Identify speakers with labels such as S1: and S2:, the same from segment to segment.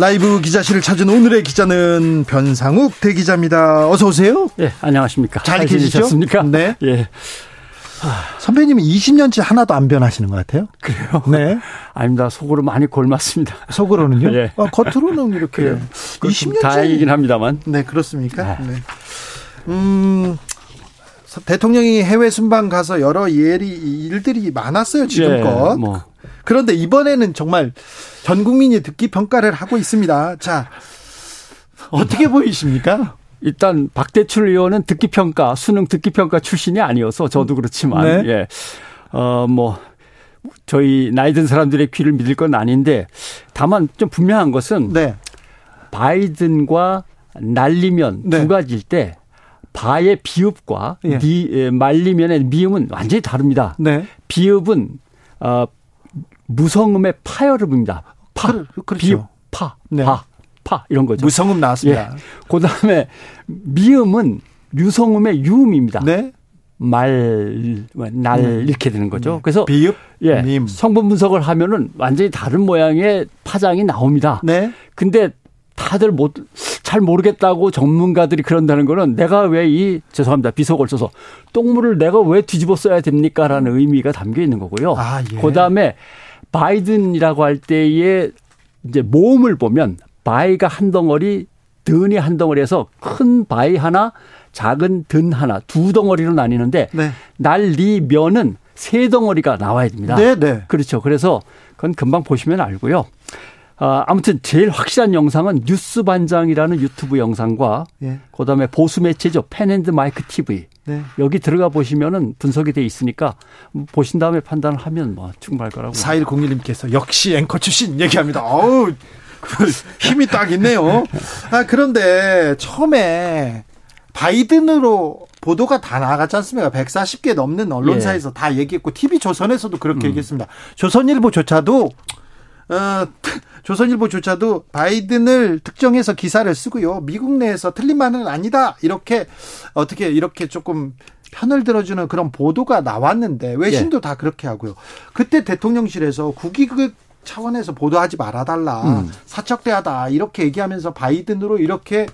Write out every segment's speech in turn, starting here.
S1: 라이브 기자실을 찾은 오늘의 기자는 변상욱 대기자입니다. 어서 오세요.
S2: 예, 안녕하십니까.
S1: 잘 계시죠?
S2: 네. 예.
S1: 선배님이 20년째 하나도 안 변하시는 것 같아요.
S2: 그래요?
S1: 네.
S2: 아닙니다. 속으로 많이 골맞습니다.
S1: 속으로는요?
S2: 예.
S1: 아, 겉으로는 이렇게
S2: 그래요.
S1: 20년째
S2: 다행이긴 합니다만.
S1: 네, 그렇습니까?
S2: 네.
S1: 네. 음. 대통령이 해외 순방 가서 여러 예리 일들이 많았어요 지금껏.
S2: 예, 뭐.
S1: 그런데 이번에는 정말 전 국민이 듣기 평가를 하고 있습니다. 자 어떻게 보이십니까?
S2: 일단 박대출 의원은 듣기 평가, 수능 듣기 평가 출신이 아니어서 저도 그렇지만
S1: 네.
S2: 예. 어 뭐 저희 나이 든 사람들의 귀를 믿을 건 아닌데 다만 좀 분명한 것은
S1: 네,
S2: 바이든과 날리면
S1: 네.
S2: 두 가지일 때 바의 비읍과
S1: 예.
S2: 니, 에, 말리면의 미음은 완전히 다릅니다.
S1: 네,
S2: 비읍은 어, 무성음의 파열음입니다. 파,
S1: 그렇- 그렇죠.
S2: 비읍, 파,
S1: 네.
S2: 파, 파 이런 거죠.
S1: 무성음 나왔습니다.
S2: 그다음에 미음은 유성음의 유음입니다.
S1: 네,
S2: 말, 날 이렇게 되는 거죠. 그래서
S1: 비읍,
S2: 예,
S1: 밈.
S2: 성분 분석을 하면은 완전히 다른 모양의 파장이 나옵니다.
S1: 네,
S2: 근데 다들 못, 잘 모르겠다고 전문가들이 그런다는 거는 내가 왜 이, 죄송합니다. 비속어를 써서 똥물을 내가 왜 뒤집어 써야 됩니까? 라는 의미가 담겨 있는 거고요.
S1: 아, 예.
S2: 그 다음에 바이든이라고 할 때의 이제 모음을 보면 바이가 한 덩어리, 든이 한 덩어리에서 큰 바이 하나, 작은 든 하나, 두 덩어리로 나뉘는데
S1: 네,
S2: 날리면은 세 덩어리가 나와야 됩니다.
S1: 네, 네.
S2: 그렇죠. 그래서 그건 금방 보시면 알고요. 아, 아무튼 제일 확실한 영상은 뉴스 반장이라는 유튜브 영상과
S1: 예.
S2: 그다음에 보수 매체죠. 펜앤드 마이크 TV.
S1: 네.
S2: 여기 들어가 보시면은 분석이 돼 있으니까 보신 다음에 판단을 하면 뭐 충분할 거라고.
S1: 4101님께서 역시 앵커 출신 얘기합니다. 어우, 그 힘이 딱 있네요. 아, 그런데 처음에 바이든으로 보도가 다 나갔지 않습니까? 140개 넘는 언론사에서 다 얘기했고, TV조선에서도 그렇게 얘기했습니다. 조선일보조차도, 어, 조선일보조차도 바이든을 특정해서 기사를 쓰고요. 미국 내에서 틀린 말은 아니다. 이렇게, 어떻게, 이렇게 조금 편을 들어주는 그런 보도가 나왔는데, 외신도 다 그렇게 하고요. 그때 대통령실에서 국익 차원에서 보도하지 말아달라.
S2: 음.
S1: 사적대하다. 이렇게 얘기하면서 바이든으로 이렇게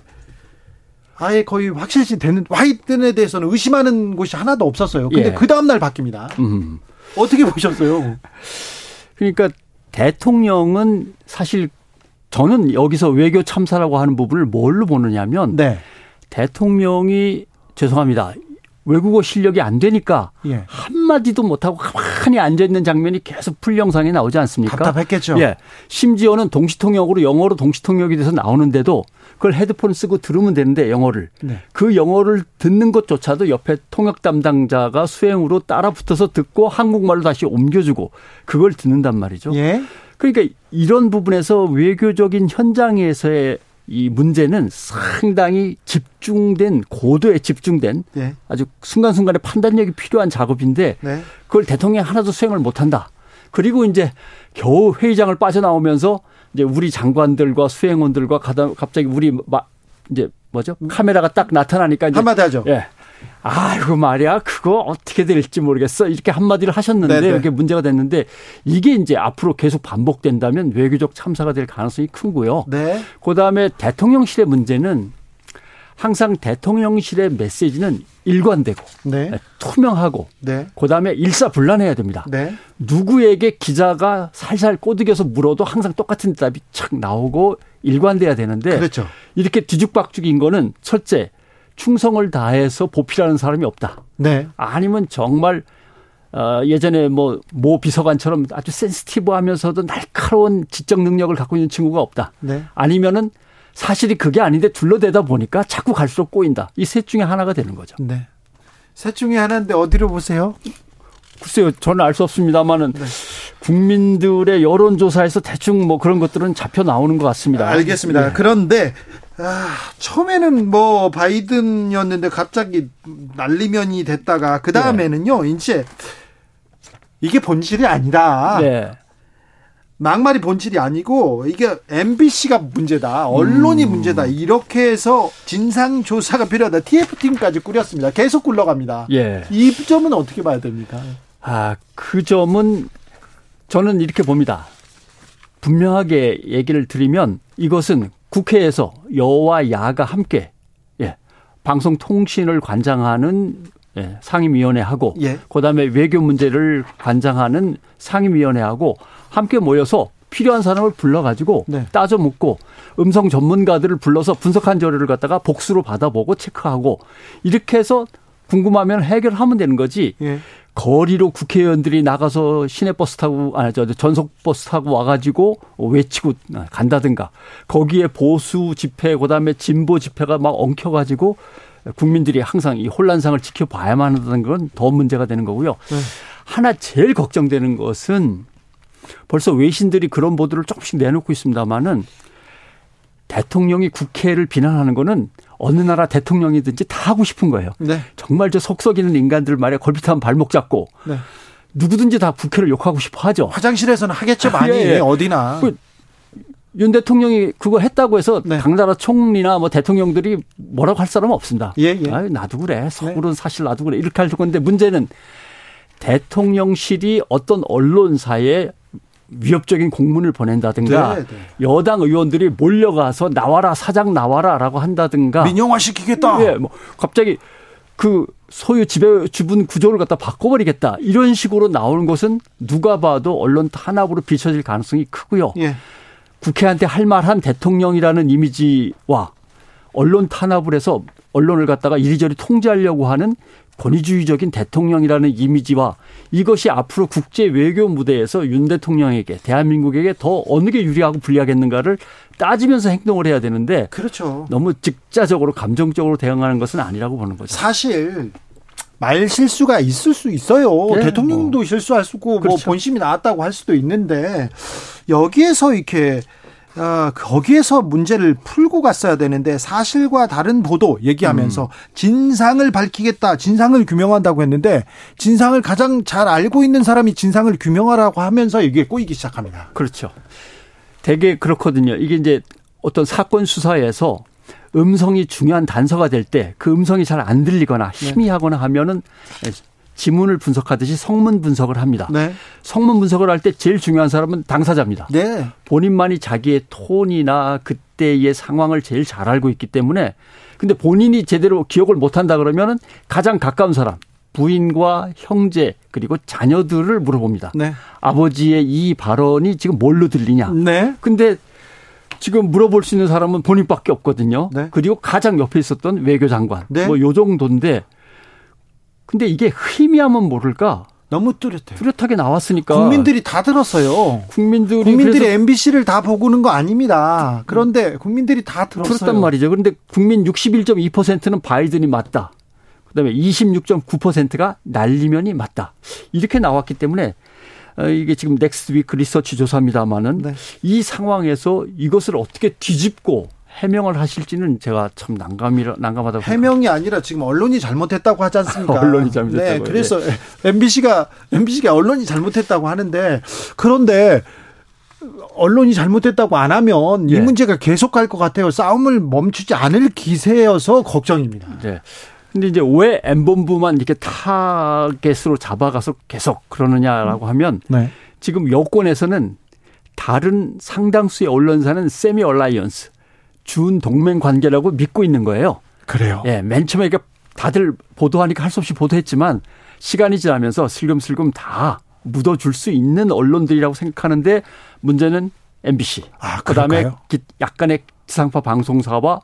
S1: 아예 거의 확실시 되는 바이든에 대해서는 의심하는 곳이 하나도 없었어요. 근데
S2: 예.
S1: 그 다음날 바뀝니다.
S2: 음.
S1: 어떻게 보셨어요?
S2: 그러니까 대통령은 사실 저는 여기서 외교 참사라고 하는 부분을 뭘로 보느냐면
S1: 네.
S2: 대통령이 죄송합니다. 외국어 실력이 안 되니까
S1: 예.
S2: 한마디도 못하고 가만히 앉아있는 장면이 계속 풀 영상에 나오지 않습니까?
S1: 답답했겠죠.
S2: 예. 심지어는 동시통역으로 영어로 동시통역이 돼서 나오는데도 그걸 헤드폰 쓰고 들으면 되는데 영어를.
S1: 네.
S2: 그 영어를 듣는 것조차도 옆에 통역 담당자가 수행으로 따라 붙어서 듣고 한국말로 다시 옮겨주고 그걸 듣는단 말이죠.
S1: 예.
S2: 그러니까 이런 부분에서 외교적인 현장에서의 이 문제는 상당히 집중된 고도에 집중된
S1: 예.
S2: 아주 순간순간에 판단력이 필요한 작업인데
S1: 네.
S2: 그걸 대통령이 하나도 수행을 못한다. 그리고 이제 겨우 회의장을 빠져나오면서 이제 우리 장관들과 수행원들과 갑자기 우리 마, 이제 뭐죠 카메라가 딱 나타나니까 이제
S1: 한마디 하죠.
S2: 예. 아이고 말이야 그거 어떻게 될지 모르겠어 이렇게 한마디를 하셨는데
S1: 네네.
S2: 이게 문제가 됐는데 이게 이제 앞으로 계속 반복된다면 외교적 참사가 될 가능성이 큰고요.
S1: 네.
S2: 그다음에 대통령실의 문제는 항상 대통령실의 메시지는 일관되고
S1: 네.
S2: 투명하고
S1: 네.
S2: 그다음에 일사불란해야 됩니다.
S1: 네.
S2: 누구에게 기자가 살살 꼬드겨서 물어도 항상 똑같은 대답이 착 나오고 일관돼야 되는데
S1: 그렇죠.
S2: 이렇게 뒤죽박죽인 거는 첫째 충성을 다해서 보필하는 사람이 없다.
S1: 네.
S2: 아니면 정말 어 예전에 뭐 모 비서관처럼 아주 센시티브하면서도 날카로운 지적 능력을 갖고 있는 친구가 없다.
S1: 네.
S2: 아니면은 사실이 그게 아닌데 둘러대다 보니까 자꾸 갈수록 꼬인다. 이 셋 중에 하나가 되는 거죠.
S1: 네. 셋 중에 하나인데 어디로 보세요?
S2: 글쎄요, 저는 알 수 없습니다만은 국민들의 여론조사에서 대충 뭐 그런 것들은 잡혀 나오는 것 같습니다.
S1: 알겠습니다. 예. 그런데 아, 처음에는 뭐 바이든이었는데 갑자기 날리면이 됐다가 그 다음에는요 네. 이제 이게 본질이 아니다. 네. 막말이 본질이 아니고 이게 MBC가 문제다. 언론이 음. 문제다. 이렇게 해서 진상 조사가 필요하다. TF팀까지 꾸렸습니다. 계속 굴러갑니다. 예. 이 점은 어떻게 봐야 됩니까?
S2: 아, 그 점은 저는 이렇게 봅니다. 분명하게 얘기를 드리면 이것은 국회에서 여와 야가 함께 예, 방송통신을 관장하는 예, 상임위원회하고 예. 그다음에 외교 문제를 관장하는 상임위원회하고 함께 모여서 필요한 사람을 불러가지고 네. 따져 묻고 음성 전문가들을 불러서 분석한 자료를 갖다가 복수로 받아보고 체크하고 이렇게 해서 궁금하면 해결하면 되는 거지. 예. 거리로 국회의원들이 나가서 시내버스 타고 아니 저 전속버스 타고 와가지고 외치고 간다든가 거기에 보수 집회 그 다음에 진보 집회가 막 엉켜가지고 국민들이 항상 이 혼란상을 지켜봐야만 한다는 건 더 문제가 되는 거고요. 네. 하나 제일 걱정되는 것은 벌써 외신들이 그런 보도를 조금씩 내놓고 있습니다만은 대통령이 국회를 비난하는 거는 어느 나라 대통령이든지 다 하고 싶은 거예요. 네. 정말 저 속썩이는 인간들 말에 걸핏하면 발목 잡고 네. 누구든지 다 국회를 욕하고 싶어 하죠.
S1: 화장실에서는 하겠죠 많이 예, 예. 어디나. 그,
S2: 윤 대통령이 그거 했다고 해서 네. 당나라 총리나 뭐 대통령들이 뭐라고 할 사람은 없습니다. 예, 예. 아유, 나도 그래. 서울은 네. 사실 나도 그래. 이렇게 할 건데 문제는 대통령실이 어떤 언론사에 위협적인 공문을 보낸다든가 네, 네. 여당 의원들이 몰려가서 나와라 사장 나와라라고 한다든가
S1: 민영화 시키겠다.
S2: 예, 뭐 갑자기 그 소유 지배 주분 구조를 갖다 바꿔버리겠다 이런 식으로 나오는 것은 누가 봐도 언론 탄압으로 비춰질 가능성이 크고요. 예. 국회한테 할 말한 대통령이라는 이미지와 언론 탄압을 해서 언론을 갖다가 이리저리 통제하려고 하는 권위주의적인 대통령이라는 이미지와 이것이 앞으로 국제 외교 무대에서 윤 대통령에게 대한민국에게 더 어느 게 유리하고 불리하겠는가를 따지면서 행동을 해야 되는데
S1: 그렇죠.
S2: 너무 직자적으로 감정적으로 대응하는 것은 아니라고 보는 거죠.
S1: 사실 말 실수가 있을 수 있어요. 네, 대통령도 뭐. 실수할 수 있고 뭐 그렇죠. 뭐 본심이 나왔다고 할 수도 있는데 여기에서 이렇게 어, 거기에서 문제를 풀고 갔어야 되는데 사실과 다른 보도 얘기하면서 음. 진상을 밝히겠다, 진상을 규명한다고 했는데 진상을 가장 잘 알고 있는 사람이 진상을 규명하라고 하면서 이게 꼬이기 시작합니다.
S2: 그렇죠. 되게 그렇거든요. 이게 이제 어떤 사건 수사에서 음성이 중요한 단서가 될 때 그 음성이 잘 안 들리거나 네. 희미하거나 하면은 지문을 분석하듯이 성문 분석을 합니다. 네. 성문 분석을 할 때 제일 중요한 사람은 당사자입니다. 네. 본인만이 자기의 톤이나 그때의 상황을 제일 잘 알고 있기 때문에 근데 본인이 제대로 기억을 못 한다 그러면은 가장 가까운 사람 부인과 형제 그리고 자녀들을 물어봅니다. 네. 아버지의 이 발언이 지금 뭘로 들리냐. 네. 근데 지금 물어볼 수 있는 사람은 본인밖에 없거든요. 네. 그리고 가장 옆에 있었던 외교장관. 네. 뭐요 정도인데 근데 이게 희미하면 모를까?
S1: 너무 뚜렷해.
S2: 뚜렷하게 나왔으니까.
S1: 국민들이 다 들었어요.
S2: 국민들이
S1: 국민들이 MBC를 다 보고는 거 아닙니다. 그런데 국민들이 다 들었어요.
S2: 들었단 말이죠. 그런데 국민 61.2%는 바이든이 맞다. 그 다음에 26.9%가 날리면이 맞다. 이렇게 나왔기 때문에 어, 이게 지금 넥스트 위크 리서치 조사입니다마는 네. 이 상황에서 이것을 어떻게 뒤집고 해명을 하실지는 제가 참 난감이라 난감하다고
S1: 해명이 아니라 지금 언론이 잘못했다고 하지 않습니까?
S2: 언론이 잘못했다고.
S1: 네, 그래서 예. MBC가 MBC가 언론이 잘못했다고 하는데 그런데 언론이 잘못했다고 안 하면 이 예. 문제가 계속 갈 것 같아요. 싸움을 멈추지 않을 기세여서 걱정입니다.
S2: 네. 근데 이제 왜 엠본부만 이렇게 타겟으로 잡아가서 계속 그러느냐라고 하면 네. 지금 여권에서는 다른 상당수의 언론사는 semi alliance 준 동맹 관계라고 믿고 있는 거예요.
S1: 그래요.
S2: 예, 맨 처음에 이게 다들 보도하니까 할 수 없이 보도했지만 시간이 지나면서 슬금슬금 다 묻어줄 수 있는 언론들이라고 생각하는데 문제는 MBC. 아, 그다음에 약간의 지상파 방송사와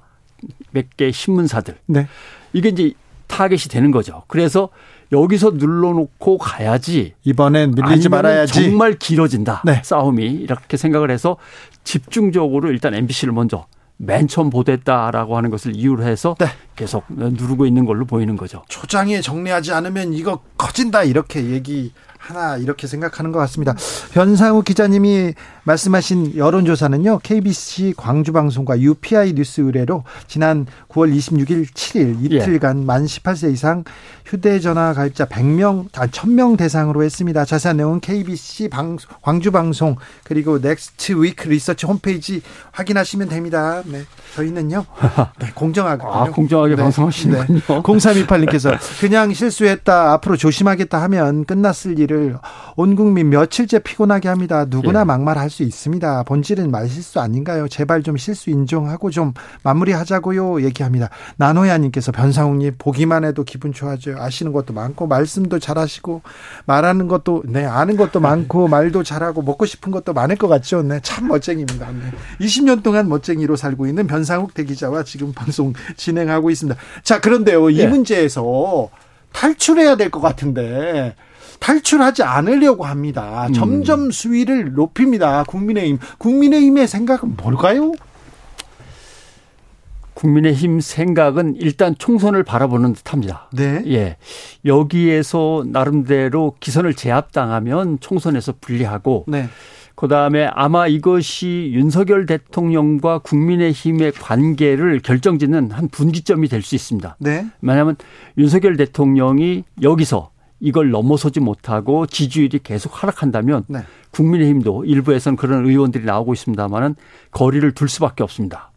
S2: 몇 개 신문사들. 네. 이게 이제 타겟이 되는 거죠. 그래서 여기서 눌러놓고 가야지
S1: 이번엔 밀리지 말아야지
S2: 정말 길어진다 네. 싸움이 이렇게 생각을 해서 집중적으로 일단 MBC를 먼저 맨 처음 보도했다라고 하는 것을 이유로 해서 네. 계속 누르고 있는 걸로 보이는 거죠.
S1: 초장에 정리하지 않으면 이거 커진다 이렇게 얘기 하나 이렇게 생각하는 것 같습니다. 변상우 기자님이 말씀하신 여론조사는요. KBC 광주방송과 UPI 뉴스 의뢰로 지난 9월 26일 7일 이틀간 예. 만 18세 이상 휴대전화 가입자 100명, 아 1000명 대상으로 했습니다. 자세한 내용은 KBC 방, 광주방송 그리고 넥스트 위크 리서치 홈페이지 확인하시면 됩니다. 네. 저희는요. 네, 공정하게
S2: 아, 공정 하게 네. 방송하시는군요. 네.
S1: 0328님께서 그냥 실수했다 앞으로 조심하겠다 하면 끝났을 일을 온 국민 며칠째 피곤하게 합니다. 누구나 예. 막말할 수 있습니다. 본질은 말실수 아닌가요? 제발 좀 실수 인정하고 좀 마무리하자고요. 얘기합니다. 나노야님께서 변상욱님 보기만 해도 기분 좋아져요. 아시는 것도 많고 말씀도 잘하시고 말하는 것도 네 아는 것도 많고 말도 잘하고 먹고 싶은 것도 많을 것 같죠. 네, 참 멋쟁입니다. 네. 20년 동안 멋쟁이로 살고 있는 변상욱 대기자와 지금 방송 진행하고 있습니다. 자 그런데요 이 네. 문제에서 탈출해야 될 것 같은데 탈출하지 않으려고 합니다. 음. 점점 수위를 높입니다. 국민의힘. 국민의힘의 생각은 뭘까요?
S2: 국민의힘 생각은 일단 총선을 바라보는 듯합니다.
S1: 네.
S2: 예. 여기에서 나름대로 기선을 제압당하면 총선에서 불리하고 네. 그다음에 아마 이것이 윤석열 대통령과 국민의힘의 관계를 결정짓는 한 분기점이 될 수 있습니다.
S1: 네.
S2: 왜냐하면 윤석열 대통령이 여기서 이걸 넘어서지 못하고 지지율이 계속 하락한다면 네. 국민의힘도 일부에서는 그런 의원들이 나오고 있습니다만은 거리를 둘 수밖에 없습니다.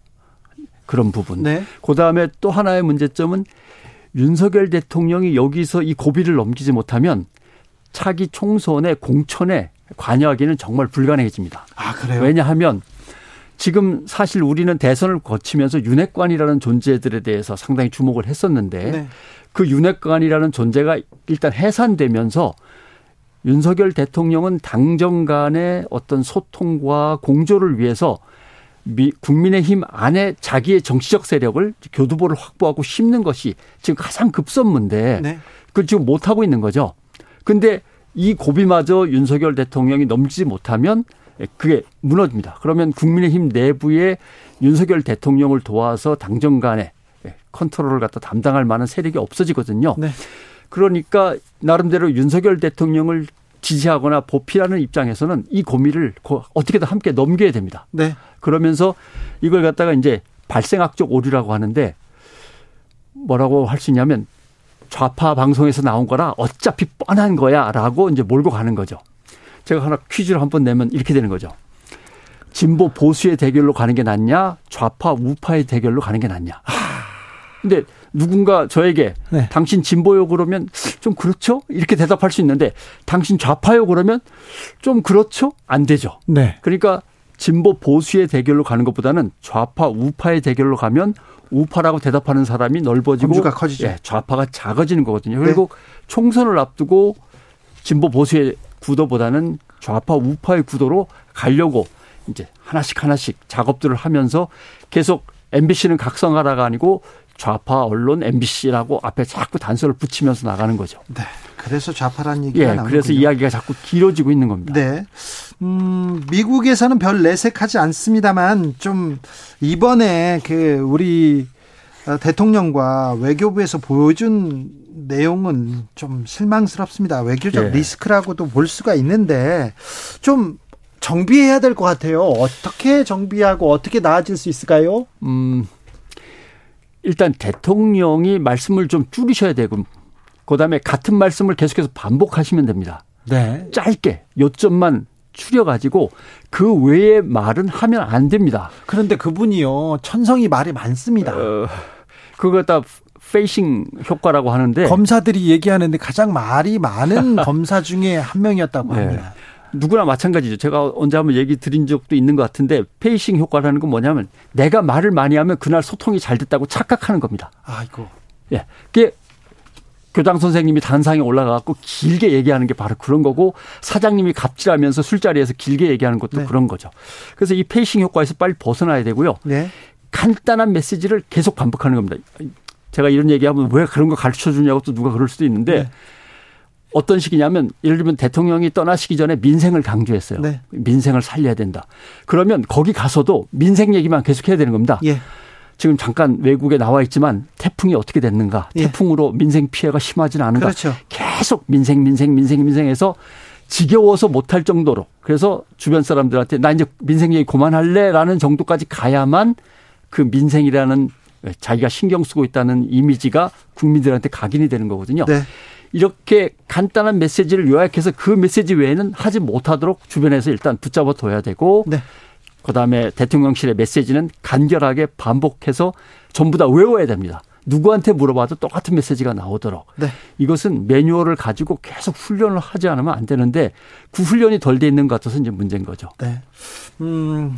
S2: 그런 부분.
S1: 네.
S2: 그다음에 또 하나의 문제점은 윤석열 대통령이 여기서 이 고비를 넘기지 못하면 차기 총선에 공천에 관여하기는 정말 불가능해집니다.
S1: 아, 그래요?
S2: 왜냐하면 지금 사실 우리는 대선을 거치면서 윤핵관이라는 존재들에 대해서 상당히 주목을 했었는데 네. 그 윤핵관이라는 존재가 일단 해산되면서 윤석열 대통령은 당정 간의 어떤 소통과 공조를 위해서 미, 국민의힘 안에 자기의 정치적 세력을 교두보를 확보하고 심는 것이 지금 가장 급선무인데 네. 그걸 지금 못하고 있는 거죠. 근데 이 고비마저 윤석열 대통령이 넘지 못하면 그게 무너집니다. 그러면 국민의힘 내부에 윤석열 대통령을 도와서 당정 간에 예, 컨트롤을 갖다 담당할 만한 세력이 없어지거든요.
S1: 네.
S2: 그러니까 나름대로 윤석열 대통령을 지지하거나 보필하는 입장에서는 이 고민을 어떻게든 함께 넘겨야 됩니다.
S1: 네.
S2: 그러면서 이걸 갖다가 이제 발생학적 오류라고 하는데 뭐라고 할 수 있냐면 좌파 방송에서 나온 거라 어차피 뻔한 거야라고 이제 몰고 가는 거죠. 제가 하나 퀴즈를 한번 내면 이렇게 되는 거죠. 진보 보수의 대결로 가는 게 낫냐, 좌파 우파의 대결로 가는 게 낫냐. 근데 누군가 저에게 네. 당신 진보요 그러면 좀 그렇죠? 이렇게 대답할 수 있는데 당신 좌파요 그러면 좀 그렇죠? 안 되죠.
S1: 네.
S2: 그러니까 진보 보수의 대결로 가는 것보다는 좌파 우파의 대결로 가면 우파라고 대답하는 사람이 넓어지고
S1: 커지죠.
S2: 예, 좌파가 작아지는 거거든요. 결국 네. 총선을 앞두고 진보 보수의 구도보다는 좌파 우파의 구도로 가려고 이제 하나씩 하나씩 작업들을 하면서 계속 MBC는 각성하라가 아니고 좌파 언론 MBC라고 앞에 자꾸 단서를 붙이면서 나가는 거죠.
S1: 네. 그래서 좌파란 얘기가 예, 나오는군요.
S2: 그래서 이야기가 자꾸 길어지고 있는 겁니다.
S1: 네. 음, 미국에서는 별 내색하지 않습니다만 좀 이번에 그 우리 어, 대통령과 외교부에서 보여준 내용은 좀 실망스럽습니다. 외교적 예. 리스크라고도 볼 수가 있는데 좀 정비해야 될 것 같아요. 어떻게 정비하고 어떻게 나아질 수 있을까요?
S2: 음, 일단 대통령이 말씀을 좀 줄이셔야 되고, 그 다음에 같은 말씀을 계속해서 반복하시면 됩니다.
S1: 네.
S2: 짧게 요점만 추려가지고 그 외의 말은 하면 안 됩니다.
S1: 그런데 그분이요, 천성이 말이 많습니다. 어,
S2: 그거 다 pacing 효과라고 하는데
S1: 검사들이 얘기하는데 가장 말이 많은 검사 중에 한 명이었다고 네. 합니다.
S2: 누구나 마찬가지죠. 제가 언제 한번 얘기 드린 적도 있는 것 같은데 pacing 효과라는 건 뭐냐면 내가 말을 많이 하면 그날 소통이 잘 됐다고 착각하는 겁니다.
S1: 아이고.
S2: 예. 그게 교장 선생님이 단상에 올라가고 길게 얘기하는 게 바로 그런 거고 사장님이 갑질하면서 술자리에서 길게 얘기하는 것도 네. 그런 거죠. 그래서 이 페이싱 효과에서 빨리 벗어나야 되고요.
S1: 네.
S2: 간단한 메시지를 계속 반복하는 겁니다. 제가 이런 얘기하면 왜 그런 거 가르쳐 주냐고 또 누가 그럴 수도 있는데 네. 어떤 식이냐면 예를 들면 대통령이 떠나시기 전에 민생을 강조했어요.
S1: 네.
S2: 민생을 살려야 된다. 그러면 거기 가서도 민생 얘기만 계속 해야 되는 겁니다.
S1: 예.
S2: 지금 잠깐 외국에 나와 있지만 태풍이 어떻게 됐는가? 예. 태풍으로 민생 피해가 심하지는 않은가?
S1: 그렇죠.
S2: 계속 민생 민생 민생 민생해서 지겨워서 못할 정도로 그래서 주변 사람들한테 나 이제 민생 얘기 그만할래라는 정도까지 가야만 그 민생이라는 자기가 신경 쓰고 있다는 이미지가 국민들한테 각인이 되는 거거든요. 네. 이렇게 간단한 메시지를 요약해서 그 메시지 외에는 하지 못하도록 주변에서 일단 붙잡아 둬야 되고 네. 그다음에 대통령실의 메시지는 간결하게 반복해서 전부 다 외워야 됩니다. 누구한테 물어봐도 똑같은 메시지가 나오도록. 네. 이것은 매뉴얼을 가지고 계속 훈련을 하지 않으면 안 되는데 그 훈련이 덜 돼 있는 것 같아서 이제 문제인 거죠.
S1: 네. 음,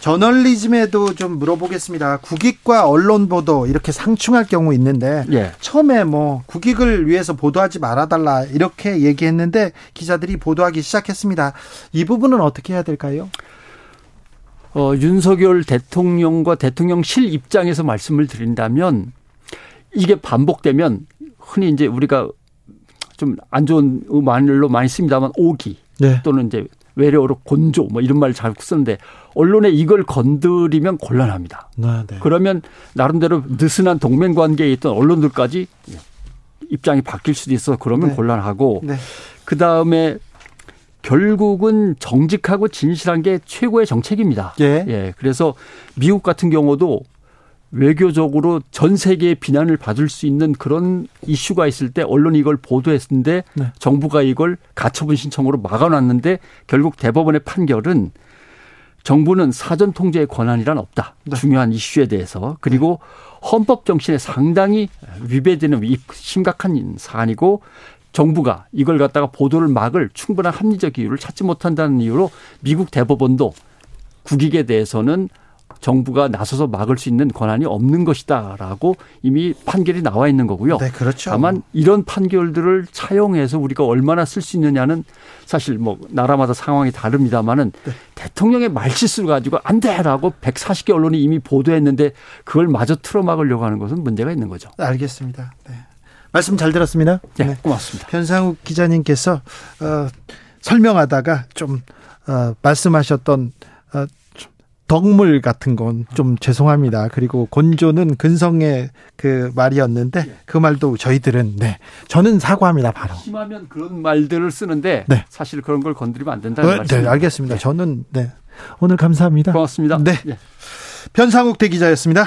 S1: 저널리즘에도 좀 물어보겠습니다. 국익과 언론 보도 이렇게 상충할 경우 있는데 예. 처음에 뭐 국익을 위해서 보도하지 말아달라 이렇게 얘기했는데 기자들이 보도하기 시작했습니다. 이 부분은 어떻게 해야 될까요?
S2: 어, 윤석열 대통령과 대통령실 입장에서 말씀을 드린다면 이게 반복되면 흔히 이제 우리가 좀 안 좋은 말로 많이 씁니다만 오기 네. 또는 이제 외래어로 곤조 뭐 이런 말 잘 쓰는데 언론에 이걸 건드리면 곤란합니다. 네, 네. 그러면 나름대로 느슨한 동맹 관계에 있던 언론들까지 입장이 바뀔 수도 있어 그러면 네. 곤란하고 네. 그 다음에 결국은 정직하고 진실한 게 최고의 정책입니다. 예. 예. 그래서 미국 같은 경우도 외교적으로 전 세계의 비난을 받을 수 있는 그런 이슈가 있을 때 언론이 이걸 보도했는데 네. 정부가 이걸 가처분 신청으로 막아놨는데 결국 대법원의 판결은 정부는 사전 통제의 권한이란 없다. 네. 중요한 이슈에 대해서 그리고 헌법 정신에 상당히 위배되는 심각한 사안이고 정부가 이걸 갖다가 보도를 막을 충분한 합리적 이유를 찾지 못한다는 이유로 미국 대법원도 국익에 대해서는 정부가 나서서 막을 수 있는 권한이 없는 것이다라고 이미 판결이 나와 있는 거고요.
S1: 네, 그렇죠.
S2: 다만 이런 판결들을 차용해서 우리가 얼마나 쓸 수 있느냐는 사실 뭐 나라마다 상황이 다릅니다만은 네. 대통령의 말실수를 가지고 안 돼라고 140개 언론이 이미 보도했는데 그걸 마저 틀어막으려고 하는 것은 문제가 있는 거죠.
S1: 알겠습니다. 네. 말씀 잘 들었습니다.
S2: 네, 네. 고맙습니다.
S1: 변상욱 기자님께서 어, 설명하다가 좀 어, 말씀하셨던 어, 덕물 같은 건 좀 죄송합니다. 그리고 곤조는 근성의 그 말이었는데 그 말도 저희들은 네 저는 사과합니다 바로.
S2: 심하면 그런 말들을 쓰는데 네. 사실 그런 걸 건드리면 안 된다는 네, 말씀.
S1: 네, 알겠습니다. 네. 저는 네 오늘 감사합니다.
S2: 고맙습니다.
S1: 네, 네. 변상욱 대기자였습니다.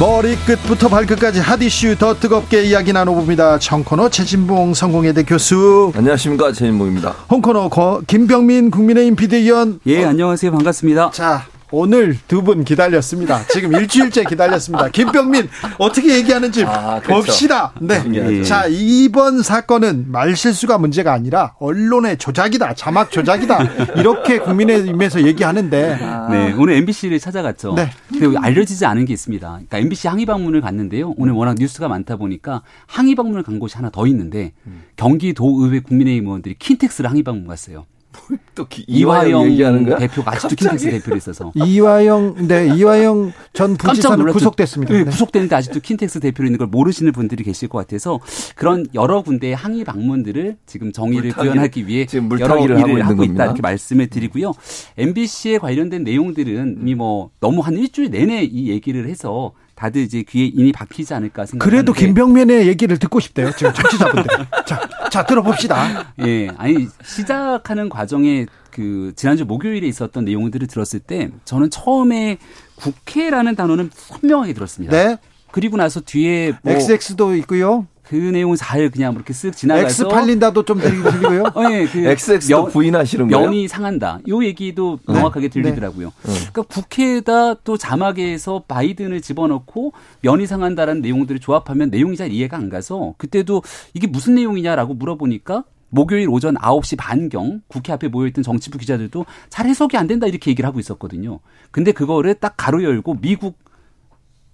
S1: 머리끝부터 발끝까지 핫이슈 더 뜨겁게 이야기 나눠봅니다. 청코너 최진봉 성공회대 교수.
S3: 안녕하십니까 최진봉입니다.
S1: 홍코너 김병민 국민의힘 비대위원.
S4: 예 안녕하세요 반갑습니다.
S1: 자 오늘 두 분 기다렸습니다. 지금 일주일째 기다렸습니다. 김병민 어떻게 얘기하는지 아, 그렇죠. 봅시다. 네. 예. 자 이번 사건은 말 실수가 문제가 아니라 언론의 조작이다, 자막 조작이다 이렇게 국민의힘에서 얘기하는데.
S4: 아. 네 오늘 MBC를 찾아갔죠. 네. 근데 알려지지 않은 게 있습니다. 그러니까 MBC 항의 방문을 갔는데요. 오늘 워낙 뉴스가 많다 보니까 항의 방문을 간 곳이 하나 더 있는데 음. 경기도 의회 국민의힘 의원들이 킨텍스를 항의 방문 갔어요.
S3: 또 이화영 얘기하는 거야?
S4: 대표가 아직도 킨텍스 대표로 있어서
S1: 이화영 네 이화영 전 부지사는 구속됐습니다.
S4: 네, 구속됐는데 아직도 킨텍스 대표로 있는 걸 모르시는 분들이 계실 것 같아서 그런 여러 군데의 항의 방문들을 지금 정의를 구현하기 위해
S3: 지금
S4: 여러 일을
S3: 하고,
S4: 하고 있다 겁니다. 이렇게 말씀을 드리고요. MBC에 관련된 내용들은 이미 뭐 너무 한 일주일 내내 이 얘기를 해서 다들 이제 귀에 인이 박히지 않을까 생각하는데
S1: 그래도 김병민의 얘기를 듣고 싶대요. 지금 정치자분들. 자, 자 들어봅시다.
S4: 예, 아니 시작하는 과정에 그 지난주 목요일에 있었던 내용들을 들었을 때 저는 처음에 국회라는 단어는 선명하게 들었습니다. 네. 그리고 나서 뒤에
S1: 뭐 XX도 있고요.
S4: 그 내용은 잘 그냥 이렇게 쓱 지나가서
S1: X 팔린다도 좀 들리고요.
S3: 어, 네, 그 XX도 면, 부인하시는
S4: 거예요? 면이 상한다. 요 얘기도 네. 명확하게 네. 들리더라고요. 네. 그러니까 국회에다 또 자막에서 바이든을 집어넣고 면이 상한다라는 내용들을 조합하면 내용이 잘 이해가 안 가서 그때도 이게 무슨 내용이냐라고 물어보니까 목요일 오전 9시 반경 국회 앞에 모여있던 정치부 기자들도 잘 해석이 안 된다 이렇게 얘기를 하고 있었거든요. 근데 그거를 딱 가로 열고 미국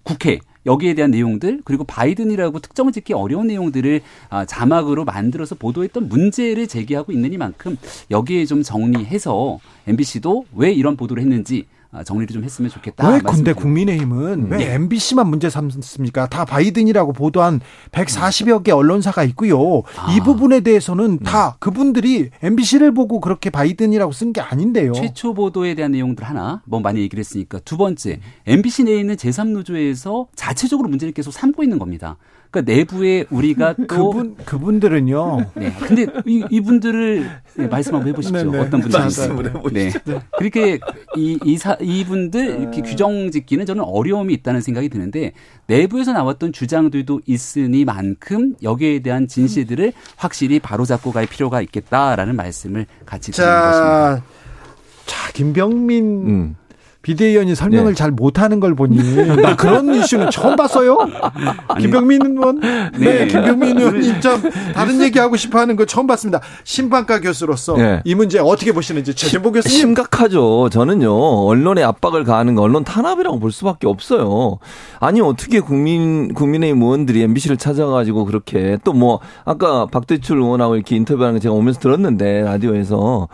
S4: 국회 여기에 대한 내용들 그리고 바이든이라고 특정을 짓기 어려운 내용들을 아, 자막으로 만들어서 보도했던 문제를 제기하고 있는 이만큼 여기에 좀 정리해서 MBC도 왜 이런 보도를 했는지 아, 정리를 좀 했으면 좋겠다.
S1: 왜 근데 국민의힘은 음. 왜 네. MBC만 문제 삼습니까? 다 바이든이라고 보도한 140여 개 언론사가 있고요. 아. 이 부분에 대해서는 네. 다 그분들이 MBC를 보고 그렇게 바이든이라고 쓴 게 아닌데요.
S4: 최초 보도에 대한 내용들 하나 뭐 많이 얘기를 했으니까 두 번째 MBC 내에 있는 제3노조에서 자체적으로 문제를 계속 삼고 있는 겁니다. 그러니까 내부에 우리가 또
S1: 그분 그분들은요.
S4: 네. 근데 이, 이분들을 네, 말씀 한번 해보십시오. 네네. 네. 어떤 분들인지. 네. 네. 그렇게 이 이 사 이분들 이렇게 규정 짓기는 저는 어려움이 있다는 생각이 드는데 내부에서 나왔던 주장들도 있으니만큼 여기에 대한 진실들을 확실히 바로잡고 갈 필요가 있겠다라는 말씀을 같이 드리는 것입니다.
S1: 자, 김병민 음. 비대위원이 설명을 네. 잘 못하는 걸 보니 나 그런 이슈는 처음 봤어요. 김병민 의원, 네, 네 김병민 의원님 좀 다른 얘기 하고 싶어하는 거 처음 봤습니다. 신방과 교수로서 네. 이 문제 어떻게 보시는지 최진보 교수님.
S3: 심각하죠. 저는요 언론의 압박을 가하는 거 언론 탄압이라고 볼 수밖에 없어요. 아니 어떻게 국민 국민의힘 의원들이 MBC를 찾아가지고 그렇게 또 뭐 아까 박대출 의원하고 이렇게 인터뷰하는 거 제가 오면서 들었는데 라디오에서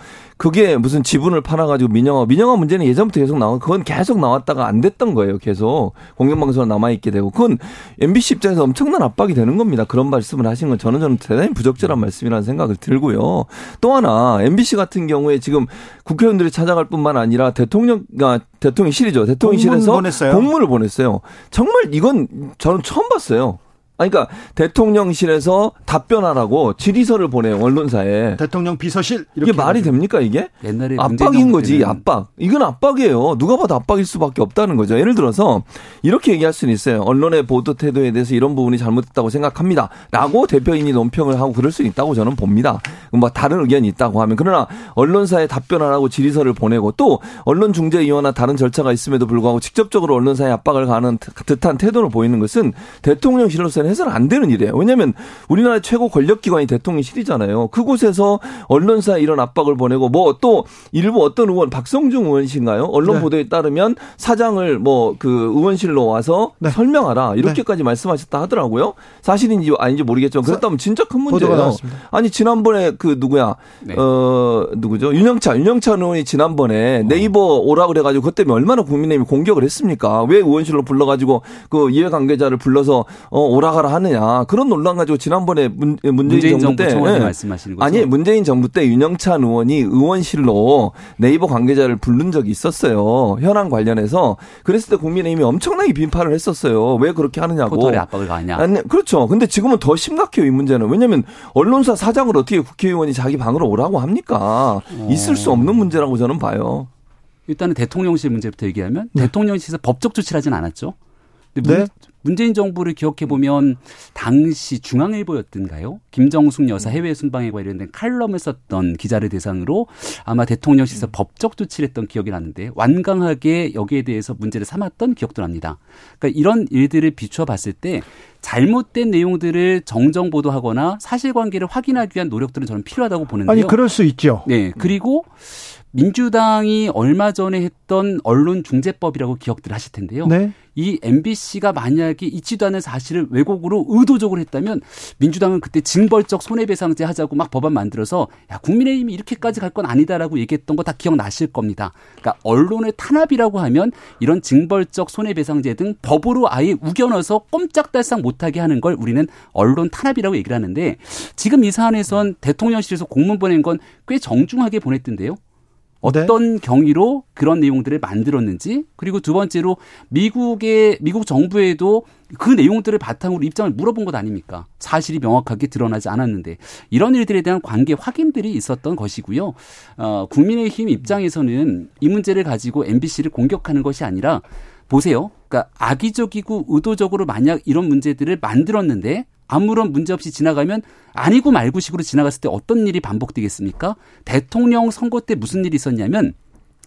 S3: 그게 무슨 지분을 팔아가지고 민영화, 민영화 문제는 예전부터 계속 나온, 그건 계속 나왔다가 안 됐던 거예요. 계속 공영방송으로 남아있게 되고, 그건 MBC 입장에서 엄청난 압박이 되는 겁니다. 그런 말씀을 하신 건 저는 저는 대단히 부적절한 말씀이라는 생각을 들고요. 또 하나 MBC 같은 경우에 지금 국회의원들이 찾아갈 뿐만 아니라 대통령, 가 대통령실이죠. 대통령실에서 보냈어요? 공문을 보냈어요. 정말 이건 저는 처음 봤어요. 아니, 그러니까 대통령실에서 답변하라고 질의서를 보내요 언론사에.
S1: 대통령 비서실
S3: 이게 말이 됩니까 이게? 옛날에 압박인 거지 압박. 이건 압박이에요. 누가 봐도 압박일 수밖에 없다는 거죠. 예를 들어서 이렇게 얘기할 수는 있어요. 언론의 보도 태도에 대해서 이런 부분이 잘못됐다고 생각합니다.라고 대표인이 논평을 하고 그럴 수 있다고 저는 봅니다. 뭐 다른 의견이 있다고 하면 그러나 언론사에 답변하라고 질의서를 보내고 또 언론중재위원회나 다른 절차가 있음에도 불구하고 직접적으로 언론사에 압박을 가는 듯한 태도를 보이는 것은 대통령실로서 자체는 해서는 안 되는 일이에요. 왜냐하면 우리나라 최고 권력기관이 대통령실이잖아요. 그곳에서 언론사에 이런 압박을 보내고 뭐 또 일부 어떤 의원 박성중 의원이신가요? 언론 네. 보도에 따르면 사장을 뭐 그 의원실로 와서 네. 설명하라 이렇게까지 네. 말씀하셨다 하더라고요. 사실인지 아닌지 모르겠지만 그렇다면 진짜 큰 문제예요. 아니 지난번에 그 누구야 네. 어 누구죠 윤영찬 윤영찬 의원이 지난번에 어. 네이버 오라 그래가지고 그것 때문에 얼마나 국민의힘이 공격을 했습니까? 왜 의원실로 불러가지고 그 이해 관계자를 불러서 어 오라 나가라 하느냐 그런 논란 가지고 지난번에 문, 문재인, 문재인 정부, 때
S4: 네. 말씀하시는 거죠?
S3: 아니 문재인 정부 때 윤영찬 의원이 의원실로 네이버 관계자를 부른 적이 있었어요 현안 관련해서 그랬을 때 국민의힘이 엄청나게 비판을 했었어요 왜 그렇게 하느냐고
S4: 포털에 압박을 가냐
S3: 아니, 그렇죠 근데 지금은 더 심각해요 이 문제는 왜냐하면 언론사 사장을 어떻게 국회의원이 자기 방으로 오라고 합니까 어. 있을 수 없는 문제라고 저는 봐요
S4: 일단은 대통령실 문제부터 얘기하면 네. 대통령실에서 법적 조치를 하진 않았죠. 네. 문 재인 정부를 기억해 보면 당시 중앙일보였던가요? 김정숙 여사 해외 순방에 관련된 칼럼을 썼던 기자를 대상으로 아마 대통령실에서 음. 법적 조치를 했던 기억이 나는데 완강하게 여기에 대해서 문제를 삼았던 기억도 납니다. 그러니까 이런 일들을 비추어 봤을 때 잘못된 내용들을 정정 보도하거나 사실관계를 확인하기 위한 노력들은 저는 필요하다고 보는데요.
S1: 아니 그럴 수 있죠.
S4: 네. 그리고 민주당이 얼마 전에 했던 언론중재법이라고 기억들 하실 텐데요. 네. 이 MBC가 만약에 있지도 않은 사실을 왜곡으로 의도적으로 했다면 민주당은 그때 징벌적 손해배상제 하자고 막 법안 만들어서 야 국민의힘이 이렇게까지 갈 건 아니다라고 얘기했던 거 다 기억나실 겁니다. 그러니까 언론의 탄압이라고 하면 이런 징벌적 손해배상제 등 법으로 아예 우겨넣어서 꼼짝달싹 못하게 하는 걸 우리는 언론 탄압이라고 얘기를 하는데 지금 이 사안에선 대통령실에서 공문 보낸 건 꽤 정중하게 보냈던데요. 어떤 네. 경위로 그런 내용들을 만들었는지 그리고 두 번째로 미국의 미국 정부에도 그 내용들을 바탕으로 입장을 물어본 것 아닙니까? 사실이 명확하게 드러나지 않았는데 이런 일들에 대한 관계 확인들이 있었던 것이고요. 어, 국민의힘 입장에서는 이 문제를 가지고 MBC를 공격하는 것이 아니라 보세요. 그러니까 악의적이고 의도적으로 만약 이런 문제들을 만들었는데 아무런 문제 없이 지나가면 아니고 말고 식으로 지나갔을 때 어떤 일이 반복되겠습니까? 대통령 선거 때 무슨 일이 있었냐면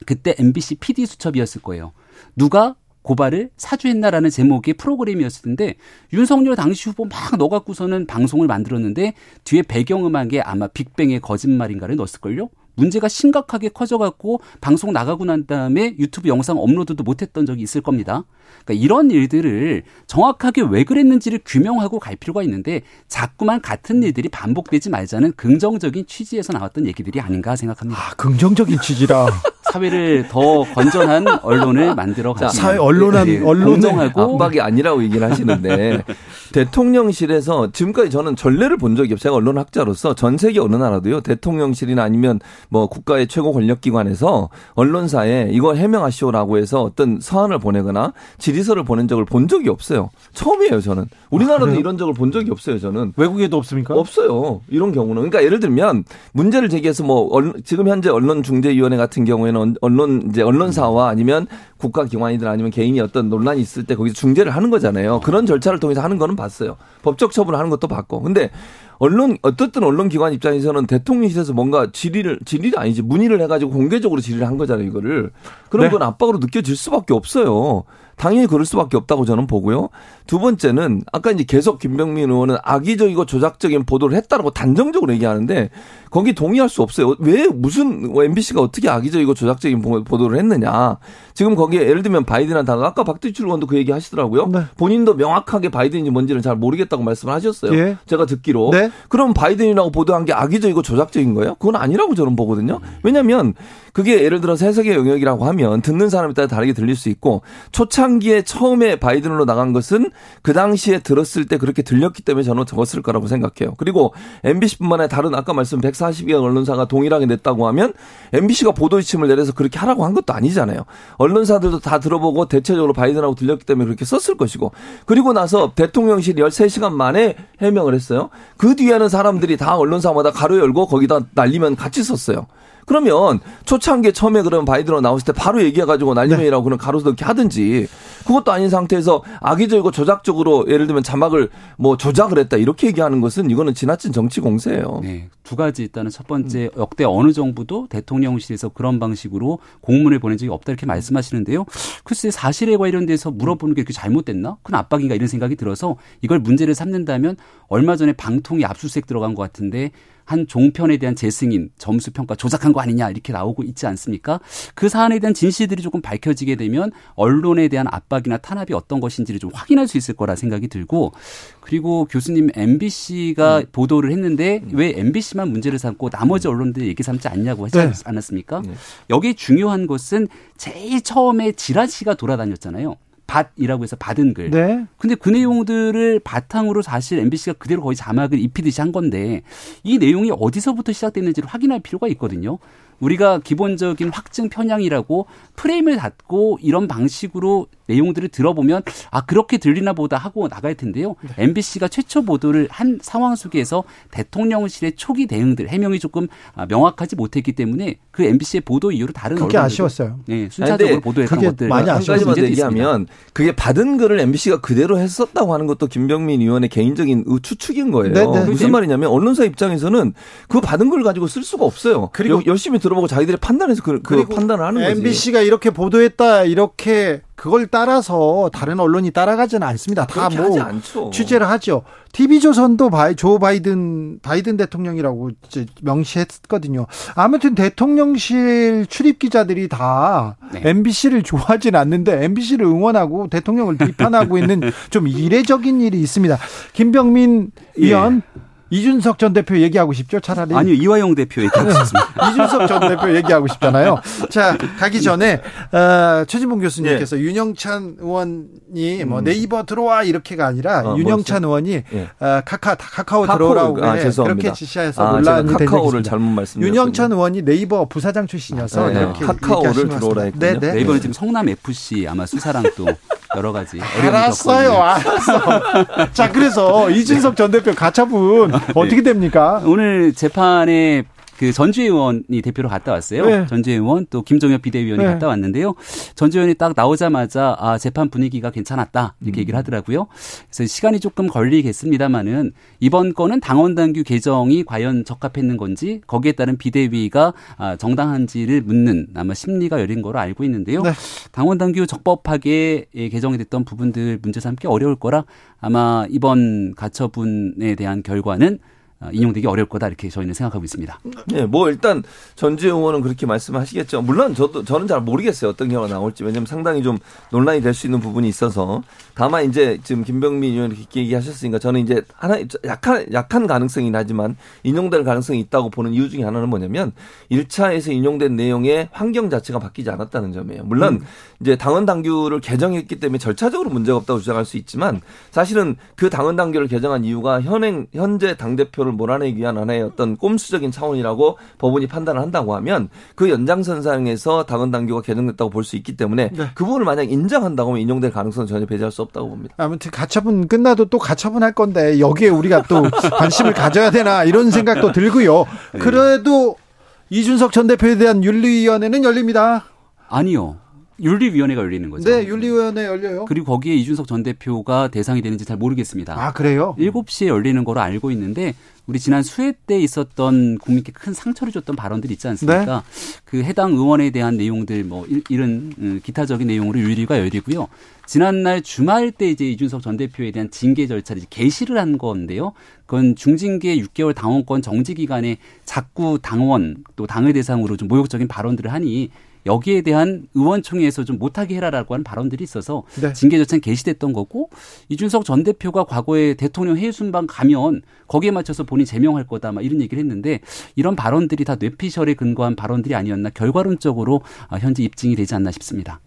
S4: 그때 MBC PD 수첩이었을 거예요. 누가 고발을 사주했나라는 제목의 프로그램이었는데 윤석열 당시 후보 막 넣어갖고서는 방송을 만들었는데 뒤에 배경음악에 아마 빅뱅의 거짓말인가를 넣었을걸요? 문제가 심각하게 커져갖고 방송 나가고 난 다음에 유튜브 영상 업로드도 못했던 적이 있을 겁니다. 그러니까 이런 일들을 정확하게 왜 그랬는지를 규명하고 갈 필요가 있는데 자꾸만 같은 일들이 반복되지 말자는 긍정적인 취지에서 나왔던 얘기들이 아닌가 생각합니다.
S1: 아, 긍정적인 취지라.
S4: 사회를 더 건전한 언론을 만들어 가자.
S1: 사회 언론한 네,
S3: 언론하고 압박이 아니라고 얘기를 하시는데 대통령실에서 지금까지 저는 전례를 본 적이 없어요. 제가 언론 학자로서 전 세계 어느 나라도요. 대통령실이나 아니면 뭐 국가의 최고 권력 기관에서 언론사에 이걸 해명하시오라고 해서 어떤 서한을 보내거나 질의서를 보낸 적을 본 적이 없어요. 처음이에요, 저는. 우리나라도 아, 이런 적을 본 적이 없어요, 저는.
S1: 외국에도 없습니까?
S3: 없어요. 이런 경우는. 그러니까 예를 들면 문제를 제기해서 뭐 지금 현재 언론중재위원회 같은 경우에는 언론 이제 언론사와 아니면 국가 기관이든 아니면 개인이 어떤 논란이 있을 때 거기서 중재를 하는 거잖아요. 그런 절차를 통해서 하는 거는 봤어요. 법적 처분을 하는 것도 봤고. 근데 언론 어떻든 언론 기관 입장에서는 대통령실에서 뭔가 질의를 질의가 아니지 문의를 해가지고 공개적으로 질의를 한 거잖아요 이거를 그럼 네. 그건 압박으로 느껴질 수밖에 없어요. 당연히 그럴 수밖에 없다고 저는 보고요. 두 번째는 아까 이제 계속 김병민 의원은 악의적이고 조작적인 보도를 했다라고 단정적으로 얘기하는데 거기 동의할 수 없어요. 왜 무슨 MBC가 어떻게 악의적이고 조작적인 보도를 했느냐. 지금 거기에 예를 들면 바이든한다가 아까 박두출 의원도 그 얘기 하시더라고요. 네. 본인도 명확하게 바이든인지 뭔지는 잘 모르겠다고 말씀을 하셨어요. 예. 제가 듣기로. 네. 그럼 바이든이라고 보도한 게 악의적이고 조작적인 거예요? 그건 아니라고 저는 보거든요. 왜냐하면 그게 예를 들어서 해석의 영역이라고 하면 듣는 사람에 따라 다르게 들릴 수 있고 초창기에 처음에 바이든으로 나간 것은 그 당시에 들었을 때 그렇게 들렸기 때문에 저는 적었을 거라고 생각해요. 그리고 MBC뿐만 아니라 다른 아까 말씀 140여 언론사가 동일하게 냈다고 하면 MBC가 보도 지침을 내려서 그렇게 하라고 한 것도 아니잖아요. 언론사들도 다 들어보고 대체적으로 바이든하고 들렸기 때문에 그렇게 썼을 것이고 그리고 나서 대통령실이 13시간 만에 해명을 했어요. 그 뒤에는 사람들이 다 언론사마다 가로 열고 거기다 날리면 같이 썼어요. 그러면 초창기에 처음에 그러면 바이든으로 나왔을 때 바로 얘기해가지고 날리면이라고 그는 가로수 넣기 하든지 그것도 아닌 상태에서 악의적이고 조작적으로 예를 들면 자막을 뭐 조작을 했다 이렇게 얘기하는 것은 이거는 지나친 정치 공세예요. 네.
S4: 두 가지 있다는 첫 번째 음. 역대 어느 정부도 대통령실에서 그런 방식으로 공문을 보낸 적이 없다 이렇게 말씀하시는데요. 글쎄 사실에 관련돼서 물어보는 게 그렇게 잘못됐나? 그건 압박인가 이런 생각이 들어서 이걸 문제를 삼는다면 얼마 전에 방통위 압수수색 들어간 것 같은데 한 종편에 대한 재승인 점수 평가 조작한 거 아니냐 이렇게 나오고 있지 않습니까? 그 사안에 대한 진실들이 조금 밝혀지게 되면 언론에 대한 압박이나 탄압이 어떤 것인지를 좀 확인할 수 있을 거라 생각이 들고 그리고 교수님 MBC가 음. 보도를 했는데 음. 왜 MBC만 문제를 삼고 나머지 언론들 얘기 삼지 않냐고 하지 네. 않았습니까? 네. 여기 중요한 것은 제일 처음에 지라시가 돌아다녔잖아요. 밭이라고 해서 받은 글. 네. 근데 그 내용들을 바탕으로 사실 MBC가 그대로 거의 자막을 입히듯이 한 건데 이 내용이 어디서부터 시작됐는지를 확인할 필요가 있거든요. 우리가 기본적인 확증 편향이라고 프레임을 닫고 이런 방식으로 내용들을 들어보면 아 그렇게 들리나 보다 하고 나갈 텐데요. 네. MBC가 최초 보도를 한 상황 속에서 대통령실의 초기 대응들 해명이 조금 아, 명확하지 못했기 때문에 그 MBC의 보도 이후로 다른
S1: 그게 아쉬웠어요.
S4: 네, 순차적으로 보도했던 것들
S3: 많이 한 가지만 얘기하면 그게 받은 글을 MBC가 그대로 했었다고 하는 것도 김병민 의원의 개인적인 추측인 거예요. 네네. 네. 무슨 말이냐면 언론사 입장에서는 그 받은 걸 가지고 쓸 수가 없어요. 그리고 열심히 들어보고 자기들이 판단해서 그, 그 판단을 하는
S1: 거지. MBC가 이렇게 보도했다 이렇게 그걸 따라서 다른 언론이 따라가지는 않습니다. 다 뭐 취재를 하죠. TV조선도 바이, 조 바이든 바이든 대통령이라고 명시했거든요. 아무튼 대통령실 출입 기자들이 다 네. MBC를 좋아하진 않는데 MBC를 응원하고 대통령을 비판하고 있는 좀 이례적인 일이 있습니다. 김병민 예. 의원 이준석 전 대표 얘기하고 싶죠? 차라리.
S4: 아니요, 이화영 대표 얘기하고 싶습니다.
S1: 이준석 전 대표 얘기하고 싶잖아요. 자, 가기 전에, 어, 최진봉 교수님께서 네. 윤영찬 의원이 뭐 음. 네이버 들어와 이렇게가 아니라 어, 윤영찬 의원이 네. 어, 카카, 카카오, 카카오 들어오라고 아, 네, 그렇게 지시해서 아, 논란이 된
S3: 카카오를 잘못 말씀드렸
S1: 윤영찬 의원이 네이버 부사장 출신이어서 네. 이렇게
S3: 카카오를 들어오라 했군요. 네,
S4: 네. 네이버는 지금 성남 FC 아마 수사랑 또 여러 가지
S1: 알았어요, 알았어. 자, 그래서 이준석 전 대표 가처분 어떻게 됩니까?
S4: 오늘 재판에 그 전주혜 의원이 대표로 갔다 왔어요. 네. 전주혜 의원 또 김종혁 비대위원이 네. 갔다 왔는데요. 전주혜 의원이 딱 나오자마자 아 재판 분위기가 괜찮았다 이렇게 음. 얘기를 하더라고요. 그래서 시간이 조금 걸리겠습니다만은 이번 건은 당원 당규 개정이 과연 적합했는 건지 거기에 따른 비대위가 아, 정당한지를 묻는 아마 심리가 열린 거로 알고 있는데요. 네. 당원 당규 적법하게 개정이 됐던 부분들 문제 삼기 어려울 거라 아마 이번 가처분에 대한 결과는 어, 인용되기 어려울 거다 이렇게 저희는 생각하고 있습니다.
S3: 네, 뭐 일단 전주혜 의원은 그렇게 말씀하시겠죠. 물론 저도 저는 잘 모르겠어요. 어떤 경우가 나올지 왜냐하면 상당히 좀 논란이 될 수 있는 부분이 있어서 다만 이제 지금 김병민 의원이 그렇게 얘기하셨으니까 저는 이제 하나 약한 약한 가능성이긴 하지만 인용될 가능성이 있다고 보는 이유 중에 하나는 뭐냐면 1차에서 인용된 내용의 환경 자체가 바뀌지 않았다는 점이에요. 물론 음. 이제 당원 당규를 개정했기 때문에 절차적으로 문제가 없다고 주장할 수 있지만 사실은 그 당원 당규를 개정한 이유가 현행 현재 당 대표 대표를 몰아내기 위한 하나의 어떤 꼼수적인 차원이라고 법원이 판단을 한다고 하면 그 연장선상에서 당원 당규가 개정됐다고 볼 수 있기 때문에 네. 그 부분을 만약 인정한다고 하면 인용될 가능성은 전혀 배제할 수 없다고 봅니다.
S1: 아무튼 가처분 끝나도 또 가처분 할 건데 여기에 우리가 또 관심을 가져야 되나 이런 생각도 들고요. 네. 그래도 이준석 전 대표에 대한 윤리위원회는 열립니다.
S4: 아니요. 윤리위원회가 열리는 거죠.
S1: 네, 윤리위원회 열려요.
S4: 그리고 거기에 이준석 전 대표가 대상이 되는지 잘 모르겠습니다.
S1: 아, 그래요?
S4: 7시에 열리는 거로 알고 있는데 우리 지난 수회 때 있었던 국민께 큰 상처를 줬던 발언들이 있지 않습니까? 네. 그 해당 의원에 대한 내용들 뭐 이런 음, 기타적인 내용으로 윤리가 열리고요. 지난날 주말 때 이제 이준석 전 대표에 대한 징계 절차를 개시를 한 건데요. 그건 중징계 6개월 당원권 정지 기간에 자꾸 당원 또 당을 대상으로 좀 모욕적인 발언들을 하니 여기에 대한 의원총회에서 좀 못하게 해라라고 하는 발언들이 있어서 네. 징계 절차는 개시됐던 거고 이준석 전 대표가 과거에 대통령 회의 순방 가면 거기에 맞춰서 본인 제명할 거다 막 이런 얘기를 했는데 이런 발언들이 다 뇌피셜에 근거한 발언들이 아니었나 결과론적으로 아, 현재 입증이 되지 않나 싶습니다.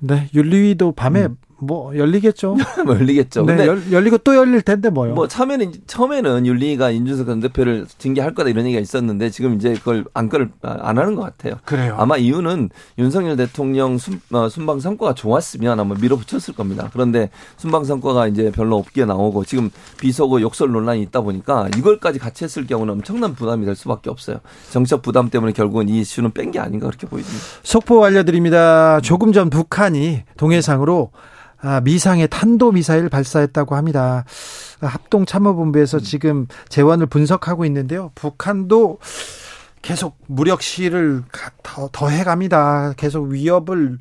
S1: 네, 윤리위도 밤에 음. 뭐 열리겠죠.
S3: 뭐 열리겠죠.
S1: 네, 열, 열리고 또 열릴 텐데 뭐요.
S3: 뭐 처음에는 처음에는 윤리가 인준석 전 대표를 징계할 거다 이런 얘기가 있었는데 지금 이제 그걸 안건을 안 하는 것 같아요.
S1: 그래요.
S3: 아마 이유는 윤석열 대통령 순, 어, 순방 성과가 좋았으면 아마 밀어붙였을 겁니다. 그런데 순방 성과가 이제 별로 없게 나오고 지금 비속어 욕설 논란이 있다 보니까 이걸까지 같이 했을 경우는 엄청난 부담이 될 수밖에 없어요. 정책 부담 때문에 결국은 이 이슈는 뺀 게 아닌가 그렇게 보입니다.
S1: 속보 알려드립니다. 조금 전 북한이 동해상으로 아, 미상의 탄도 미사일 발사했다고 합니다. 합동 참모본부에서 음. 지금 재원을 분석하고 있는데요. 북한도 계속 무력 시를 더, 더 해갑니다. 계속 위협을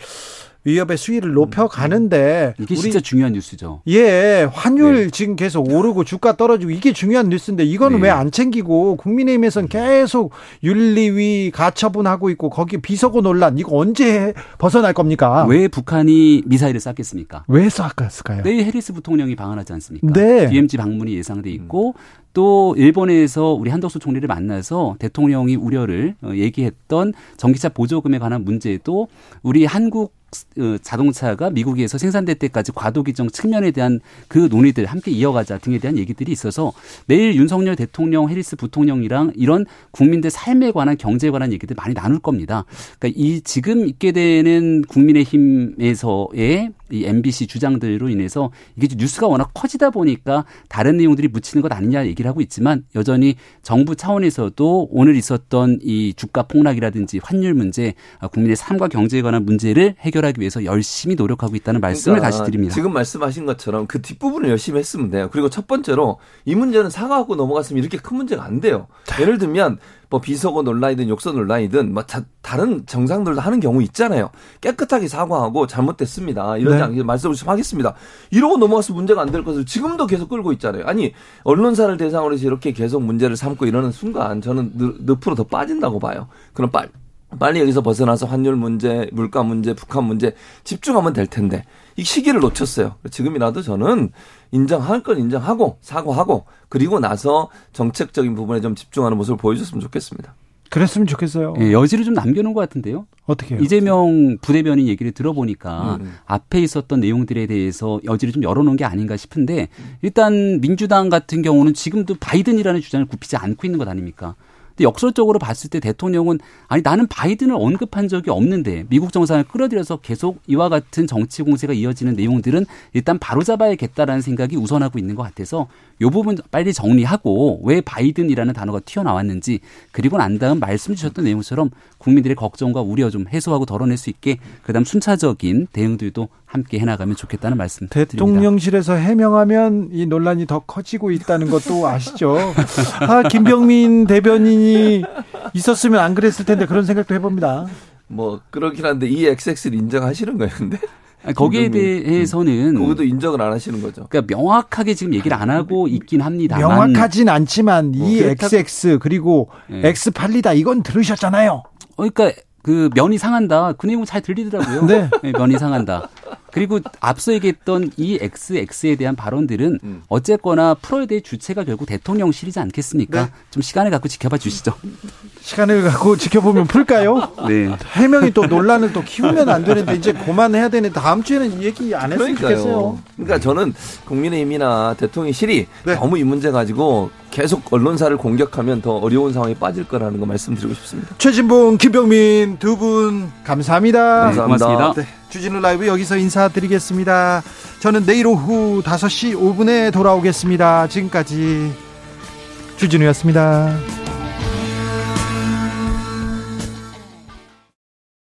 S1: 위협의 수위를 높여 가는데
S4: 이게 진짜 중요한 뉴스죠.
S1: 예, 환율 네. 지금 계속 오르고 주가 떨어지고 이게 중요한 뉴스인데 이거는 네. 왜안 챙기고 국민의힘에서는 계속 윤리위 가처분하고 있고 거기 비서고 논란 이거 언제 벗어날 겁니까?
S4: 왜 북한이 미사일을 쐈겠습니까?
S1: 왜 쐈을까요?
S4: 내일 해리스 부통령이 방한하지 않습니까? 네. DMZ 방문이 예상돼 있고 또 일본에서 우리 한덕수 총리를 만나서 대통령이 우려를 어, 얘기했던 전기차 보조금에 관한 문제도 우리 한국 어, 자동차가 미국에서 생산될 때까지 과도 기정 측면에 대한 그 논의들 함께 이어가자 등에 대한 얘기들이 있어서 내일 윤석열 대통령, 해리스 부통령이랑 이런 국민들 삶에 관한 경제에 관한 얘기들 많이 나눌 겁니다. 그러니까 이 지금 있게 되는 국민의힘에서의 이 MBC 주장들로 인해서 이게 뉴스가 워낙 커지다 보니까 다른 내용들이 묻히는 것 아니냐 얘기를 하고 있지만 여전히 정부 차원에서도 오늘 있었던 이 주가 폭락이라든지 환율 문제, 아, 국민의 삶과 경제에 관한 문제를 해결하기 위해서 열심히 노력하고 있다는 말씀을 그러니까 다시 드립니다.
S3: 지금 말씀하신 것처럼 그 뒷부분을 열심히 했으면 돼요. 그리고 첫 번째로 이 문제는 사과하고 넘어갔으면 이렇게 큰 문제가 안 돼요. 예를 들면 뭐 비속어 논란이든 욕설 논란이든 뭐 다, 른 정상들도 하는 경우 있잖아요. 깨끗하게 사과하고 잘못됐습니다. 이런 네. 말씀을 좀 하겠습니다. 이러고 넘어가서 문제가 안 될 것을 지금도 계속 끌고 있잖아요. 아니 언론사를 대상으로 해서 이렇게 계속 문제를 삼고 이러는 순간 저는 늪으로 더 빠진다고 봐요. 그럼 빨리 빨리 여기서 벗어나서 환율 문제, 물가 문제, 북한 문제 집중하면 될 텐데 이 시기를 놓쳤어요. 지금이라도 저는 인정할 건 인정하고 사과하고 그리고 나서 정책적인 부분에 좀 집중하는 모습을 보여줬으면 좋겠습니다.
S1: 그랬으면 좋겠어요.
S4: 예, 여지를 좀 남겨놓은 것 같은데요.
S1: 어떻게 요
S4: 이재명 부대변인 얘기를 들어보니까 음, 음. 앞에 있었던 내용들에 대해서 여지를 좀 열어놓은 게 아닌가 싶은데 일단 민주당 같은 경우는 지금도 바이든이라는 주장을 굽히지 않고 있는 것 아닙니까? 근데 역설적으로 봤을 때 대통령은 아니 나는 바이든을 언급한 적이 없는데 미국 정상을 끌어들여서 계속 이와 같은 정치 공세가 이어지는 내용들은 일단 바로잡아야겠다라는 생각이 우선하고 있는 것 같아서 요 부분 빨리 정리하고 왜 바이든이라는 단어가 튀어나왔는지 그리고 난 다음 말씀 주셨던 내용처럼 국민들의 걱정과 우려 좀 해소하고 덜어낼 수 있게 그다음 순차적인 대응들도 함께 해나가면 좋겠다는 말씀
S1: 대통령실에서 해명하면 이 논란이 더 커지고 있다는 것도 아시죠? 아 김병민 대변인이 있었으면 안 그랬을 텐데 그런 생각도 해봅니다.
S3: 뭐 그렇긴 한데 이 XX를 인정하시는 거예요, 근데?
S4: 거기에 대해서는
S3: 그것도 인정을 안 하시는 거죠.
S4: 그러니까 명확하게 지금 얘기를 안 하고 있긴 합니다.
S1: 명확하진 않지만 이 어, XX 그리고 네. X 팔리다 이건 들으셨잖아요.
S4: 그러니까 그 면이 상한다. 그 내용 잘 들리더라고요. 네. 네 면이 상한다. 그리고 앞서 얘기했던 이 XX에 대한 발언들은 음. 어쨌거나 풀어야 될 주체가 결국 대통령실이지 않겠습니까? 네. 좀 시간을 갖고 지켜봐 주시죠.
S1: 시간을 갖고 지켜보면 풀까요? 네. 해명이 또 논란을 또 키우면 안 되는데 이제 그만해야 되는 다음 주에는 이 얘기 안 했으면 그러니까요. 좋겠어요.
S3: 그러니까 저는 국민의힘이나 대통령실이 네. 너무 이 문제 가지고 계속 언론사를 공격하면 더 어려운 상황에 빠질 거라는 거 말씀드리고 싶습니다.
S1: 최진봉, 김병민 두 분 감사합니다.
S4: 감사합니다. 고맙습니다. 네.
S1: 주진우 라이브 여기서 인사드리겠습니다. 저는 내일 오후 5시 5분에 돌아오겠습니다. 지금까지 주진우였습니다.